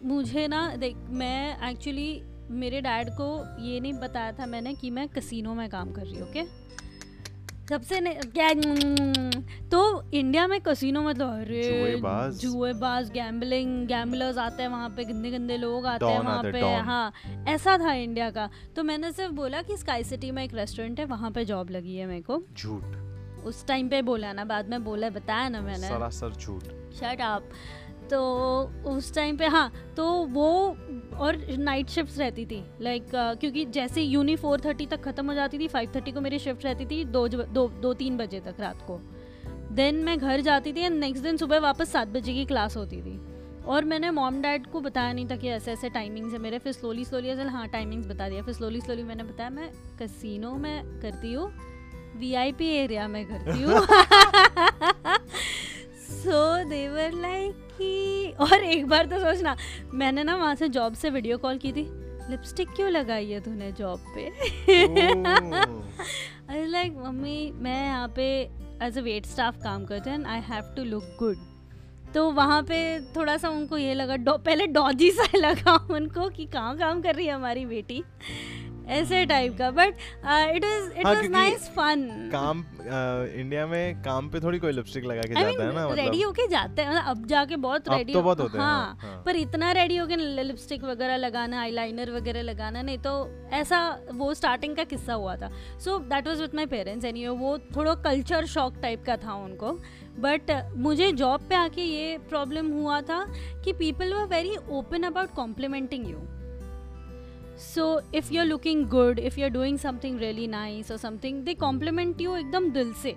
मुझे ना देख मैं एक्चुअली मेरे डैड को ये नहीं बताया था मैंने कि मैं कसिनो में काम कर रही हूँ ओके सबसे ने क्या तो इंडिया में कसिनो मतलब अरे जुएबाज। जुएबाज गैम्बलिंग गैम्बलर्स आते हैं वहाँ पे गंदे गंदे लोग आते हैं वहाँ पे हाँ ऐसा था इंडिया का। तो मैंने सिर्फ़ बोला कि स्काई सिटी में एक रेस्टोरेंट है वहाँ पे जॉब लगी है मेरे को। झूठ। उस टाइम पे बोला ना बाद में बोला बताया ना मैंने। सरासर झूठ। शट अप तो उस टाइम पे हाँ तो वो और नाइट शिफ्ट रहती थी लाइक like, uh, क्योंकि जैसे यूनी फोर थर्टी तक ख़त्म हो जाती थी फाइव थर्टी को मेरी शिफ्ट रहती थी दो दो दो तीन बजे तक रात को। देन मैं घर जाती थी एंड नेक्स्ट दिन सुबह वापस सात बजे की क्लास होती थी। और मैंने मॉम डैड को बताया नहीं था कि ऐसे ऐसे टाइमिंग्स है मेरे फिर स्लोली स्लोली असल हाँ टाइमिंग्स बता दिया। फिर स्लोली स्लोली मैंने बताया मैं कसिनो में करती हूँ वीआईपी एरिया में करती हूँ। सो देवर लाइक कि और एक बार तो सोचना मैंने ना वहाँ से जॉब से वीडियो कॉल की थी। लिपस्टिक क्यों लगाई है तूने जॉब पे? आई लाइक मम्मी मैं यहाँ पे एज अ वेट स्टाफ काम करते हैं I have to look good तो वहाँ पे थोड़ा सा उनको ये लगा डॉ पहले डॉजी सा लगा उनको कि कहाँ काम कर रही है हमारी बेटी? ऐसे टाइप का but it was it was nice fun काम इंडिया में काम पे थोड़ी कोई लिपस्टिक लगा के आई जाता है ना मीन रेडी मतलब होके जाते हैं मतलब अब जाके बहुत रेडी तो बहुत होते हैं, हाँ, हाँ, हाँ। पर इतना रेडी होके लिपस्टिक वगैरह लगाना आईलाइनर वगैरह लगाना नहीं तो ऐसा वो स्टार्टिंग का किस्सा हुआ था। So that was with my parents any वो थोड़ा कल्चर शॉक टाइप का था उनको बट मुझे जॉब पे आके ये प्रॉब्लम हुआ था कि people were very open about complimenting you so if you are looking good if you are doing something really nice और समथिंग दे कॉम्प्लीमेंट यू एकदम दिल से।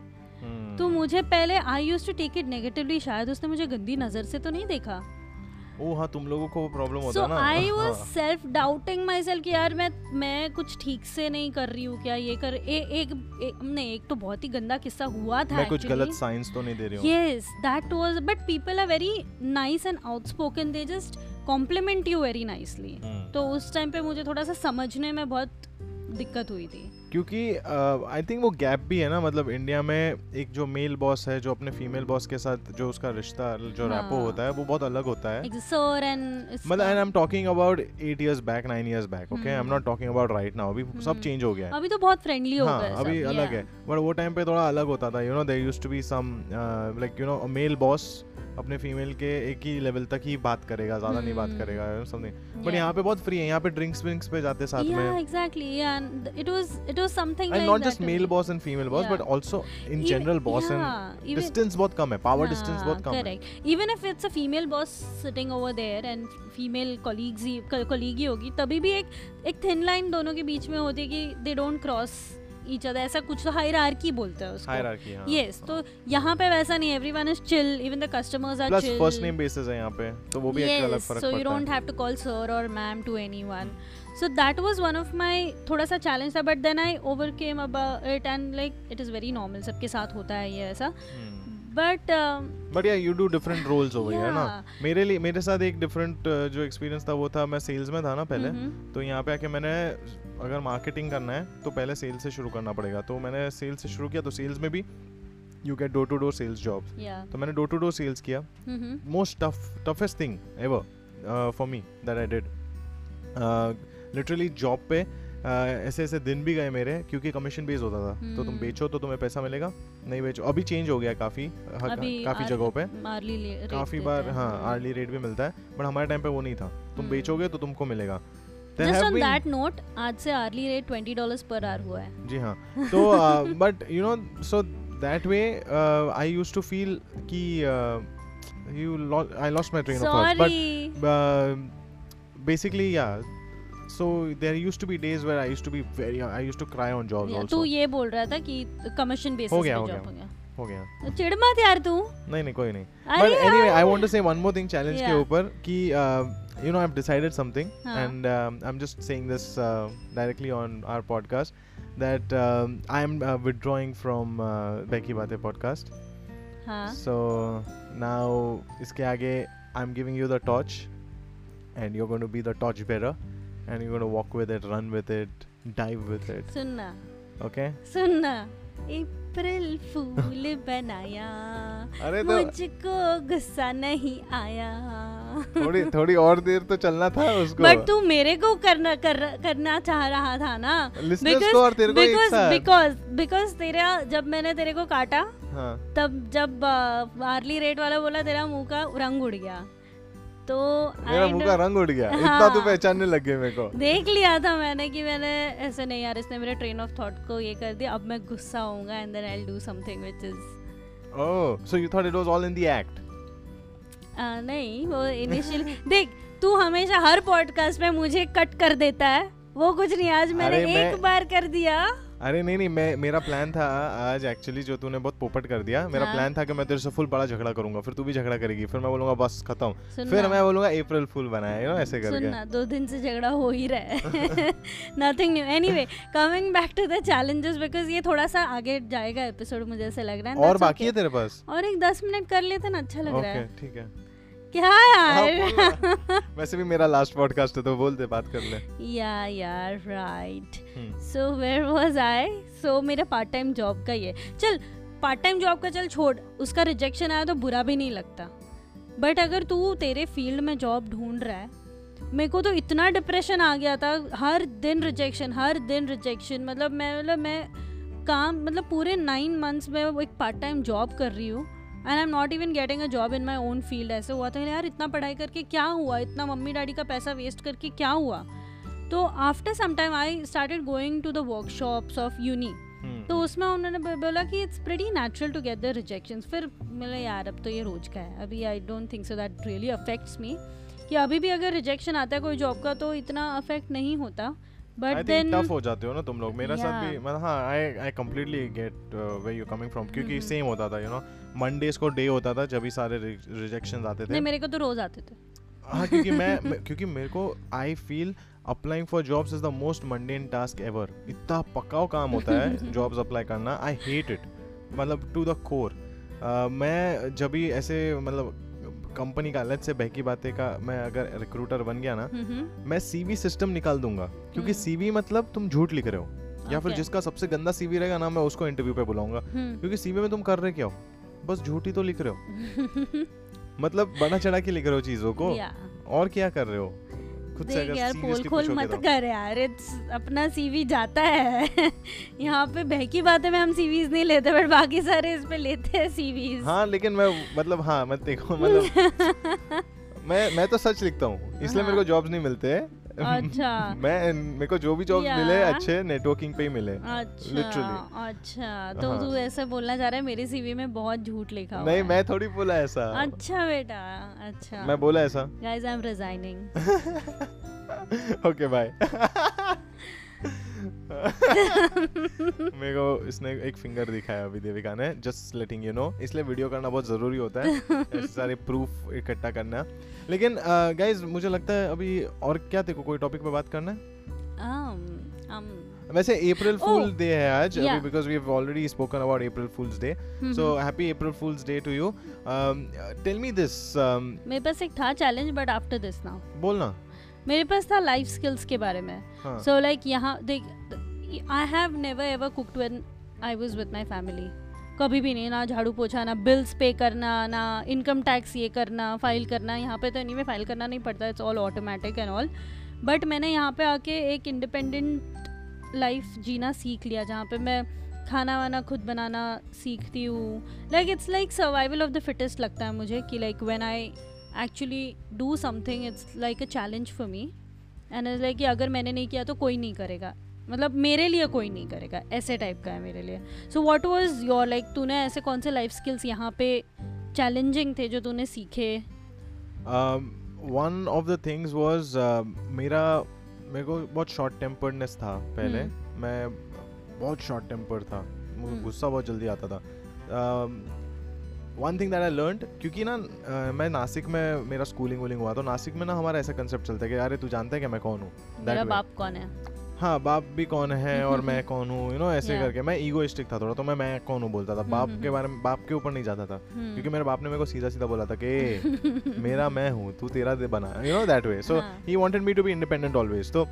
तो मुझे पहले I use to take it negatively शायद उसने मुझे गंदी नज़र से तो नहीं देखा। ओ हाँ तुम लोगों को प्रॉब्लम होता है ना। I was. Self doubting myself कि यार मैं मैं कुछ ठीक से नहीं कर रही हूँ क्या ये कर ए, एक, नहीं एक तो बहुत ही गंदा किस्सा हुआ था मैं कुछ गलत साइंस तो नहीं दे रही हूँ। Yes that was but people are very nice and outspoken they just compliment you very nicely hmm. तो उस टाइम पे मुझे थोड़ा सा समझने में बहुत दिक्कत हुई थी क्योंकि आई uh, थिंक वो गैप भी है ना मतलब इंडिया में एक जो मेल बॉस है जो अपने फीमेल बॉस के साथ जो उसका रिश्ता जो हाँ. रैपो। होता है वो बहुत अलग होता है मतलब and I am talking about eight years back nine years back okay I am. Not talking about right now अभी सब हम्म। चेंज हो गया है अभी तो बहुत फ्रेंडली हो हाँ गए अभी सब, अलग yeah. है बट वो टाइम पे थोड़ा अलग होता था you know there used to be some like you know male boss अपने फीमेल के एक ही लेवल तक ही बात करेगा ज़्यादा नहीं बात हम्म। करेगा समथिंग बट. यहाँ पे बहुत फ्री है यहाँ पे ड्रिंक्स विंक्स पे जाते साथ yeah में exactly yeah and it was it was something and like that just male only. Boss and female Yeah. But also in Even- boss and yeah, even- distance बहुत कम है पावर डिस्टेंस बहुत कम है correct even if it's a female boss sitting over there and female colleagues he colleague ही होगी तभी भी एक एक thin line दोनों के बीच में होती है कि they don't cross each other ऐसा कुछ तो हायरार्की बोलते हैं उसको हायरार्की हाँ yes तो यहाँ पे वैसा नहीं everyone is chill even the customers are plus chill first name basis है यहाँ पे तो वो भी एक अलग yes फ़र्क so you पड़ता don't है have to call sir or ma'am to anyone so that was one of my थोड़ा सा challenge था but then I overcame about it and like it is very normal. सबके साथ होता है ये ऐसा। But um, but yeah you do different roles हो गए है ना मेरे लिए मेरे साथ एक डिफरेंट uh, जो एक्सपीरियंस था वो था मैं सेल्स में था ना पहले। Mhm. तो यहाँ पे आके मैंने अगर मार्केटिंग करना है तो पहले सेल्स से शुरू करना पड़ेगा। तो मैंने सेल्स से शुरू किया तो सेल्स में भी you get door to door sales job तो मैंने डोर टू डोर सेल्स किया. Most tough toughest thing ever for me that I did literally job पे ऐसे ऐसे दिन भी गए मेरे क्योंकि कमीशन बेस होता था। तो तुम हम्म। बेचो तो तुम्हें पैसा मिलेगा नहीं बेचो। अभी चेंज हो गया काफ़ी काफ़ी जगहों पे। काफ़ी बार हाँ। हम्म। आर्ली रेट भी मिलता है बट हमारे टाइम पे वो नहीं था। तुम हम्म। बेचोगे तो तुमको मिलेगा। On been- that note, आज से hourly rate twenty dollars per hour हुआ है। जी हाँ। तो but you know so that way I use to feel कि you I lost my train of thought but basically yeah so there used to be days where i used to be very i used to cry on jobs yeah, also तू ये बोल रहा था कि commission basis पे हो job हो गया हो गया चिढ़ मत यार तू नहीं नहीं कोई नहीं anyway i यार। want to say one more thing challenge के ऊपर कि uh, you know i've decided something हाँ। and um, i'm just saying this uh, directly on our podcast that um, I am uh, withdrawing from uh, Becky Bate podcast. हाँ So now इसके आगे I'm giving you the torch and you're going to and you're going to walk with it, run with it, dive with it. सुनना। Okay? सुनना। अप्रैल फूल बनाया। अरे तो मुझको गुस्सा नहीं आया। थोड़ी थोड़ी और देर तो चलना था उसको। बट तू मेरे को करना कर, करना चाह रहा था ना। Listeners को और तेरे को बिकॉज़ बिकॉज़ बिकॉज़ तेरा जब मैंने तेरे को काटा हाँ। तब जब आर्ली रेट वाला बोला तेरा मुँह का रंग उड़ गया। तो मेरा मुँह का रंग उड़ गया हाँ, इतना तू हाँ। पहचानने लग गई मेरे को देख लिया था मैंने कि मैंने ऐसे नहीं यार इसने मेरे ट्रेन ऑफ़ थॉट को ये कर दिया अब मैं गुस्सा होऊँगा and then I will do something which is Oh, so you thought it was all in the act? नहीं वो इनिशियल देख तू हमेशा हर पॉडकास्ट में मुझे कट कर देता है वो कुछ नहीं आज मैंने अरे मैं- एक बार कर दिया अरे नहीं नहीं मैं मेरा प्लान था आज एक्चुअली जो तूने बहुत पोपट कर दिया मेरा हाँ। प्लान था कि मैं तेरे से फुल बड़ा झगड़ा करूँगा फिर तू भी झगड़ा करेगी फिर मैं बोलूँगा बस खत्म। फिर मैं बोलूँगा अप्रैल फुल बनाया यू नो ऐसे करके। दो दिन से झगड़ा हो ही रहा है। Nothing new anyway coming back to the challenges because ये थोड़ा सा आगे जाएगा एपिसोड मुझे ऐसे लग रहा है और बाकी है तेरे पास? और एक दस मिनट कर लेते ना अच्छा लग रहा ओके है ठीक है। क्या हाँ, यार। वैसे भी मेरा लास्ट पॉडकास्ट है तो बोल दे बात कर ले। या यार right so where was I so मेरा पार्ट टाइम जॉब का ये। चल पार्ट टाइम जॉब का चल छोड़। उसका रिजेक्शन आया तो बुरा भी नहीं लगता। बट अगर तू तेरे फ़ील्ड में जॉब ढूंढ रहा है मेरे को तो इतना डिप्रेशन आ गया था। हर दिन रिजेक्शन हर दिन रिजेक्शन मतलब मैं मतलब मैं काम मतलब पूरे नाइन मंथ्स में एक पार्ट टाइम जॉब कर रही हूँ। And I am not even getting a job in my own field ऐसे हुआ था यार इतना पढ़ाई करके क्या हुआ? इतना मम्मी डैडी का पैसा वेस्ट करके क्या हुआ? तो after some time I started going to the workshops of uni तो उसमें उन्होंने बोला कि it's pretty natural to get the rejection फिर मिला यार अब तो ये रोज का है। अभी I don't think so that really affects me कि अभी भी अगर रिजेक्शन आता है कोई जॉब का तो इतना अफेक्ट नहीं होता। बट देन tough हो जाते हो ना तुम लोग। मेरा yeah. साथ भी मतलब हाँ I I completely get uh, where you coming from. क्योंकि। सेम होता था यू नो मंडेज को डे होता था जब भी सारे रिजेक्शंस आते थे। नहीं मेरे को तो रोज आते थे। हाँ क्योंकि मैं क्योंकि मेरे को I feel applying for jobs is the most mundane task ever इतना पकाओ काम होता है जॉब्स अप्लाई करना आई हेट इट मतलब टू द कोर मैं जब भी ऐसे मतलब कंपनी का अलग से बहकी बातें का मैं अगर रिक्रूटर बन गया ना हम्म, मैं सीवी सिस्टम निकाल दूँगा। क्योंकि हम्म। सीवी मतलब तुम झूठ लिख रहे हो। या फिर जिसका सबसे गंदा सीवी रहेगा ना मैं उसको इंटरव्यू पे बुलाऊँगा। हम्म, क्योंकि सीवी में तुम कर रहे क्या हो? बस झूठी तो लिख रहे हो। मतलब बड़ा चढ़ा के लिख रहे हो चीज़ों को? और क्या कर रहे हो? खुद से अगर यार पोल खोल मत तो। कर यार इट्स अपना सीवी जाता है। यहाँ पे बहकी बातें में हम सीवीज नहीं लेते बट बाकी सारे इस पे लेते हैं सीवीज हाँ लेकिन मैं मतलब हाँ मत देखो मतलब मैं मैं तो सच लिखता हूँ इसलिए हाँ। मेरे को जॉब्स नहीं मिलते। अच्छा। मैं मेरे को जो भी जॉब मिले अच्छे नेटवर्किंग पे ही मिले अच्छा. अच्छा। तो हाँ। तू ऐसे बोलना चाह रहा है मेरे सीवी में बहुत झूठ लिखा नहीं मैं थोड़ी बोला ऐसा। अच्छा बेटा अच्छा। मैं बोला ऐसा। Guys I am resigning okay bye मेरे को इसने एक फिंगर दिखाया अभी देविका ने जस्ट लेटिंग यू नो इसलिए वीडियो करना बहुत ज़रूरी होता है सारे प्रूफ इकट्ठा करना। लेकिन गाइज़ मुझे लगता है अभी और क्या देखो कोई टॉपिक पे बात करना है? Um um वैसे अप्रैल फूल डे है आज अभी because we have already spoken about April fools day so happy April fools day to you tell me this मेरे पास एक था challenge but after this now बोलना। मेरे पास था लाइफ स्किल्स के बारे में। हाँ। सो लाइक यहाँ देख I have never ever cooked when I was with my family कभी भी नहीं ना झाड़ू पोछा ना बिल्स पे करना ना इनकम टैक्स ये करना फ़ाइल करना यहाँ पे तो नहीं में फ़ाइल करना नहीं पड़ता it's all automatic and all but मैंने यहाँ पे आके एक इंडिपेंडेंट लाइफ जीना सीख लिया जहाँ पे मैं खाना वाना खुद बनाना सीखती हूँ। Like it's like survival of the fittest लगता है मुझे कि like when I actually do something it's like a challenge for me and is like कि अगर मैंने नहीं किया तो कोई नहीं करेगा। मतलब मेरे लिए कोई नहीं करेगा। ऐसे टाइप का है मेरे लिए। So what was your like तूने ऐसे कौन से लाइफ स्किल्स यहाँ पे चैलेंजिंग थे जो तूने सीखे? One of the things was मेरा मेरे को बहुत शॉर्ट टेम्पर्डनेस था पहले। हम्म। मैं बहुत शॉर्ट टेम्पर था। मुझे हम्म। गुस्सा बहुत जल्दी आता था। One thing that I learned क्योंकि ना uh, मैं नासिक में मेरा स्कूलिंग वूलिंग हुआ तो नासिक में ना हमारा ऐसा कंसेप्ट चलता है कि अरे तू जानता है कि मैं कौन हूँ? मेरा बाप कौन है? हाँ बाप भी कौन है और मैं कौन हूँ यू नो ऐसे Yeah. करके। मैं ईगोइस्टिक था थोड़ा तो मैं मैं कौन हूँ बोलता था। बाप हम्म, के बारे में बाप के ऊपर नहीं जाता था। हम्म। क्योंकि मेरे बाप ने मेरे को सीधा सीधा बोला था कि मेरा मैं हूँ तू तेरा दे बना you know that way so हाँ। Wanted me to be independent always तो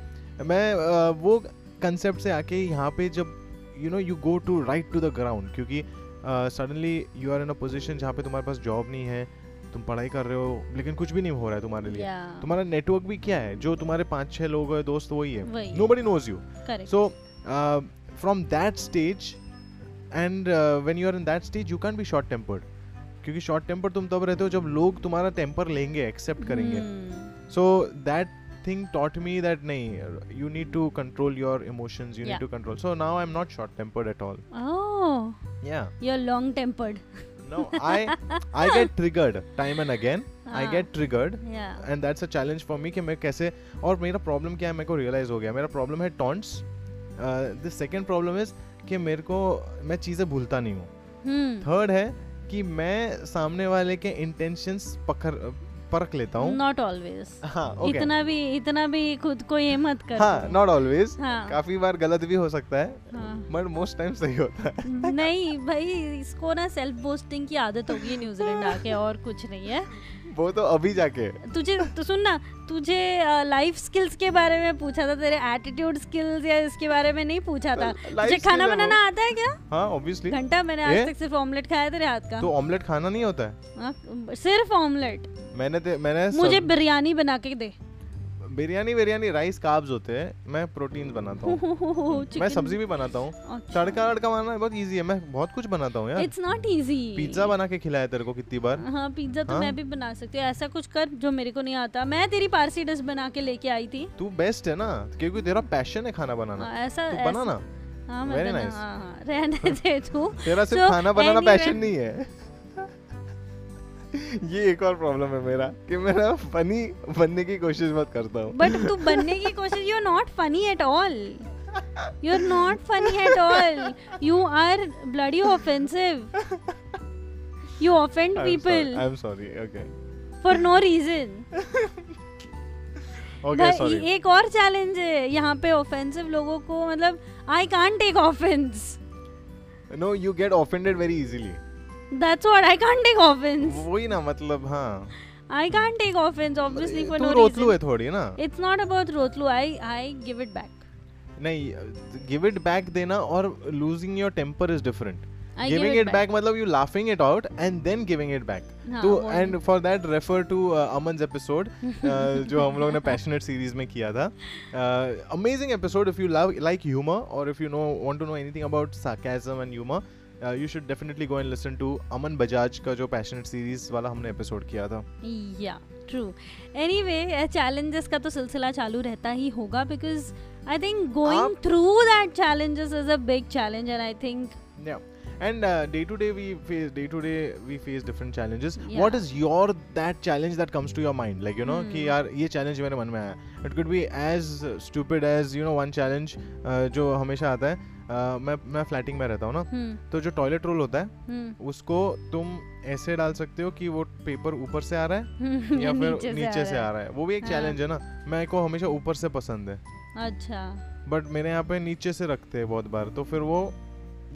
मैं अ, वो कंसेप्ट से आके यहाँ पे जब you know you go to right to the ground क्योंकि suddenly you are in a position जहाँ पे तुम्हारे पास जॉब नहीं है तुम पढ़ाई कर रहे हो लेकिन कुछ भी नहीं हो रहा है तुम्हारे लिए। Yeah. तुम्हारा नेटवर्क भी क्या है? जो तुम्हारे पाँच छह लोग है दोस्त वही है। Nobody knows you so from that stage and when you are in that stage you can stage short can't be short tempered क्योंकि शॉर्ट टेम्पर तुम तब रहते हो जब लोग तुम्हारा टेम्पर लेंगे एक्सेप्ट करेंगे। Hmm. So that thing taught me that नहीं you need to control your emotions you Yeah. need to control so now i'm not short tempered at all Oh, yeah you're long tempered. no i i get triggered time and again i हाँ. get triggered Yeah. And that's a challenge for me कि मैं कैसे और मेरा problem क्या है मेरे को रियलाइज़ हो गया मेरा प्रॉब्लम है taunts the second problem is कि मेरे को मैं चीज़ें भूलता नहीं हूँ Hmm. थर्ड है कि मैं सामने वाले के इंटेंशंस पकड़ परख लेता हूँ। नॉट ऑलवेज हाँ इतना भी इतना भी खुद को ये मत कर। हाँ नॉट ऑलवेज हाँ। काफ़ी बार गलत भी हो सकता है हाँ। बट मोस्ट टाइम सही होता है। नहीं भाई इसको ना सेल्फ बोस्टिंग की आदत होगी न्यूजीलैंड आके और कुछ नहीं है। वो तो अभी जाके। तुझे तो सुन ना तुझे लाइफ स्किल्स के बारे में पूछा था तेरे एटीट्यूड स्किल्स या इसके बारे में नहीं पूछा था। Life तुझे खाना बनाना आता है क्या? हाँ ऑब्वियसली घंटा मैंने आज तक सिर्फ़ ऑमलेट खाया तेरे हाथ का। तो ऑमलेट खाना नहीं होता है? हाँ, सिर्फ़ ऑमलेट मैंने मैंने मुझे बिरयानी बना के दे। बिरयानी बिरयानी राइस कार्ब्स होते हैं। मैं प्रोटीन्स बनाता हूँ। मैं सब्ज़ी भी बनाता हूँ। तड़का तड़का बनाना बहुत इजी है। मैं बहुत कुछ बनाता हूँ यार। इट्स नॉट इजी पिज्जा बना के खिलाया तेरे को कितनी बार। हाँ पिज्जा तो हाँ? मैं भी बना सकती हूँ। ऐसा कुछ कर जो मेरे को नहीं आता। मैं तेरी पारसी डिश बना के लेके आई थी। तू बेस्ट है ना क्योंकि तेरा पैशन है खाना बनाना। हाँ, ऐसा तू ऐसा- बना ना। हाँ मैं nice. हाँ हाँ रहने दे तू। तेरा सिर्फ़ So, खाना बनाना anyway- पैशन नहीं है। ये एक और प्रॉब्लम है मेरा कि मैं ना फनी बनने की कोशिश मत करता हूँ। बट तू बनने की कोशिश you are not funny at all you are not funny at all you are bloody offensive you offend people I am sorry okay for no reason okay एक और चैलेंज है यहाँ पे ऑफेंसिव लोगों को मतलब I can't take offence no you get offended very easily that's what I can't take offence वही ना मतलब हाँ। I can't take offence obviously for तू नो रोतलू है थोड़ी ना? It's not about रोतलू I I give it back नहीं गिव इट बैक देना और losing your temper is different giving it back मतलब you laughing it out and then giving it back हाँ, तो and for that refer to अमन's episode जो हम लोग ने पैशनेट सीरीज़ में किया था. Amazing episode if you love like humour और if you know want to know anything about sarcasm and humour you should definitely go and listen to Aman Bajaj का जो पैशनेट सीरीज़ वाला हमने episode किया था या ट्रू एनीवे चैलेंजेस का तो सिलसिला चालू रहता ही होगा because I think going through that challenges is a big challenge and I think Yeah. And uh, day to day we face day to day we face different challenges. Yeah. What is your that challenge that comes to your mind? Like you know कि Hmm. यार ये challenge मेरे मन में आया. It could be as stupid as you know one challenge uh, जो हमेशा आता है. Uh, मैं मैं फ्लैटिंग में रहता हूँ ना तो जो टॉयलेट रोल होता है उसको तुम ऐसे डाल सकते हो कि वो पेपर ऊपर से आ रहा है या फिर नीचे से आ रहा है वो भी एक हाँ। चैलेंज है ना मेरे को हमेशा ऊपर से पसंद है अच्छा बट मेरे यहाँ पे नीचे से रखते हैं बहुत बार तो फिर वो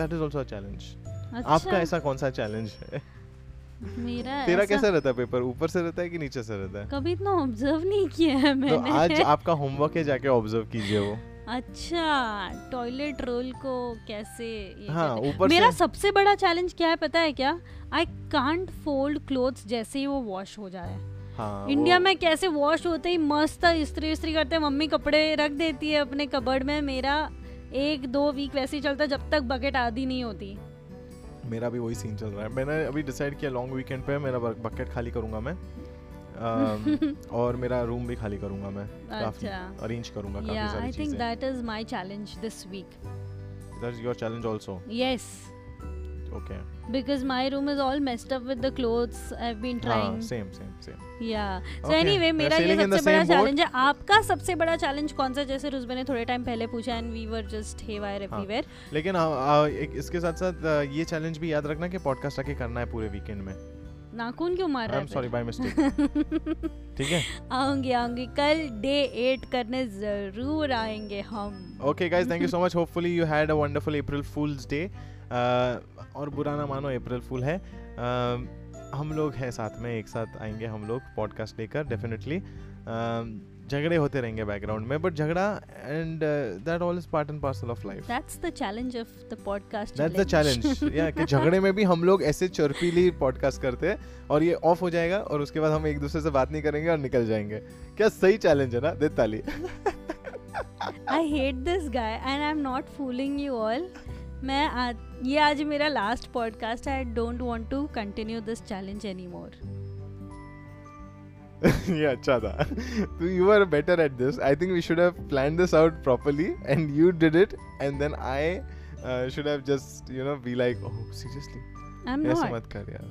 दैट इज़ ऑल्सो चैलेंज अच्छा। आपका ऐसा कौन सा चैलेंज है? मेरा तेरा कैसा रहता है पेपर ऊपर से रहता है कि नीचे से रहता है? कभी इतना ऑब्ज़र्व नहीं किया है मैंने। तो आज आपका होमवर्क है जाके ऑब्ज़र्व कीजिए वो। अच्छा टॉयलेट रोल को कैसे हाँ ऊपर मेरा से सबसे बड़ा चैलेंज क्या है पता है क्या? आई कांट फोल्ड क्लोथ्स जैसे ही वो वॉश हो जाए। हाँ इंडिया वो- में कैसे वॉश होते ही मस्त इस्त्री इस्त्री करते हैं मम्मी कपड़े रख देती है अपने कबर्ड में मेरा एक दो वीक वैसे ही चलता जब तक बकेट आधी नहीं होती। मेरा भी वही सीन चल रहा है। मैंने अभी डिसाइड किया लॉन्ग वीकेंड पे मेरा बकेट खाली करूँगा मैं। uh, और मेरा रूम भी खाली करूँगा मैं। काफ़ी अच्छा। अरेंज करूँगा सारी काफ़ी I think that is my challenge this week that's your challenge also yes okay because my room is all messed up with the clothes. I've been हाँ trying. Same same same yeah. So Okay, anyway we are मेरा ये sailing in the सबसे बड़ा same boat. Challenge है। आपका सबसे बड़ा challenge कौन सा जैसे रुजबे ने थोड़े टाइम पहले पूछा and we were just haywire हाँ। लेकिन आ, आ, एक, इसके साथ साथ ये चैलेंज भी याद रखना कि पॉडकास्ट आके करना है पूरे वीकेंड में। नाखून क्यों मार रहा है सॉरी बाय मिस्टेक ठीक है? आऊँगी आऊँगी। कल डे एट करने ज़रूर आएँगे हम। Okay guys thank you so much hopefully you had a wonderful April fools day और बुरा ना मानो अप्रैल फूल है। Uh, हम लोग हैं साथ में एक साथ आएँगे हम लोग पॉडकास्ट लेकर डेफिनेटली झगड़े होते रहेंगे बैकग्राउंड में बट झगड़ा and that all is part and parcel of life that's the challenge of the podcast that's the challenge या कि झगड़े में भी हम लोग ऐसे चर्पीली पॉडकास्ट करते हैं और ये ऑफ़ हो जाएगा और उसके बाद हम एक दूसरे से बात नहीं करेंगे और निकल जाएँगे। क्या सही चैलेंज है ना दे ताली I hate this guy and I am not fooling you all मैं आज ये आज मेरा last podcast I don't want to continue this challenge any more ये अच्छा था। तो you are better at this I think we should have plan this out properly and you did it and then I should have just you know be like oh seriously I am ऐसे not मत कर यार।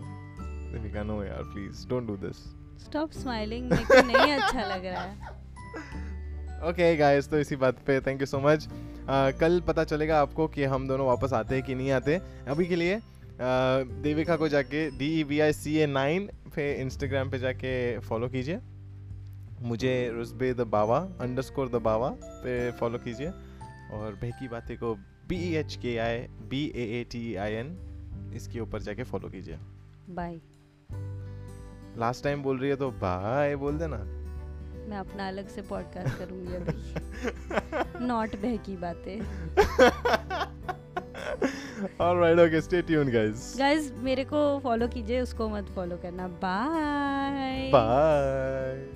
Deepika no यार please don't do this stop smiling मेरे को नहीं अच्छा लग रहा है। ओके गाइस तो इसी बात पे थैंक यू सो मच कल पता चलेगा आपको कि हम दोनों वापस आते हैं कि नहीं आते अभी के लिए uh, देविका को जाके D E B I C A nine पे इंस्टाग्राम पे जाके फॉलो कीजिए। मुझे Rusbeh the Bawa underscore the Bawa पे फॉलो कीजिए। और बहकी बातें को B E H K I B A A T I N इसके ऊपर जाके फॉलो कीजिए। बाय लास्ट टाइम बोल रही है तो बाय बोल देना। मैं अपना अलग से पॉडकास्ट करूँगी अभी। नॉट बह की बातें। Alright okay stay tune guys guys मेरे को फॉलो कीजिए उसको मत फॉलो करना। Bye bye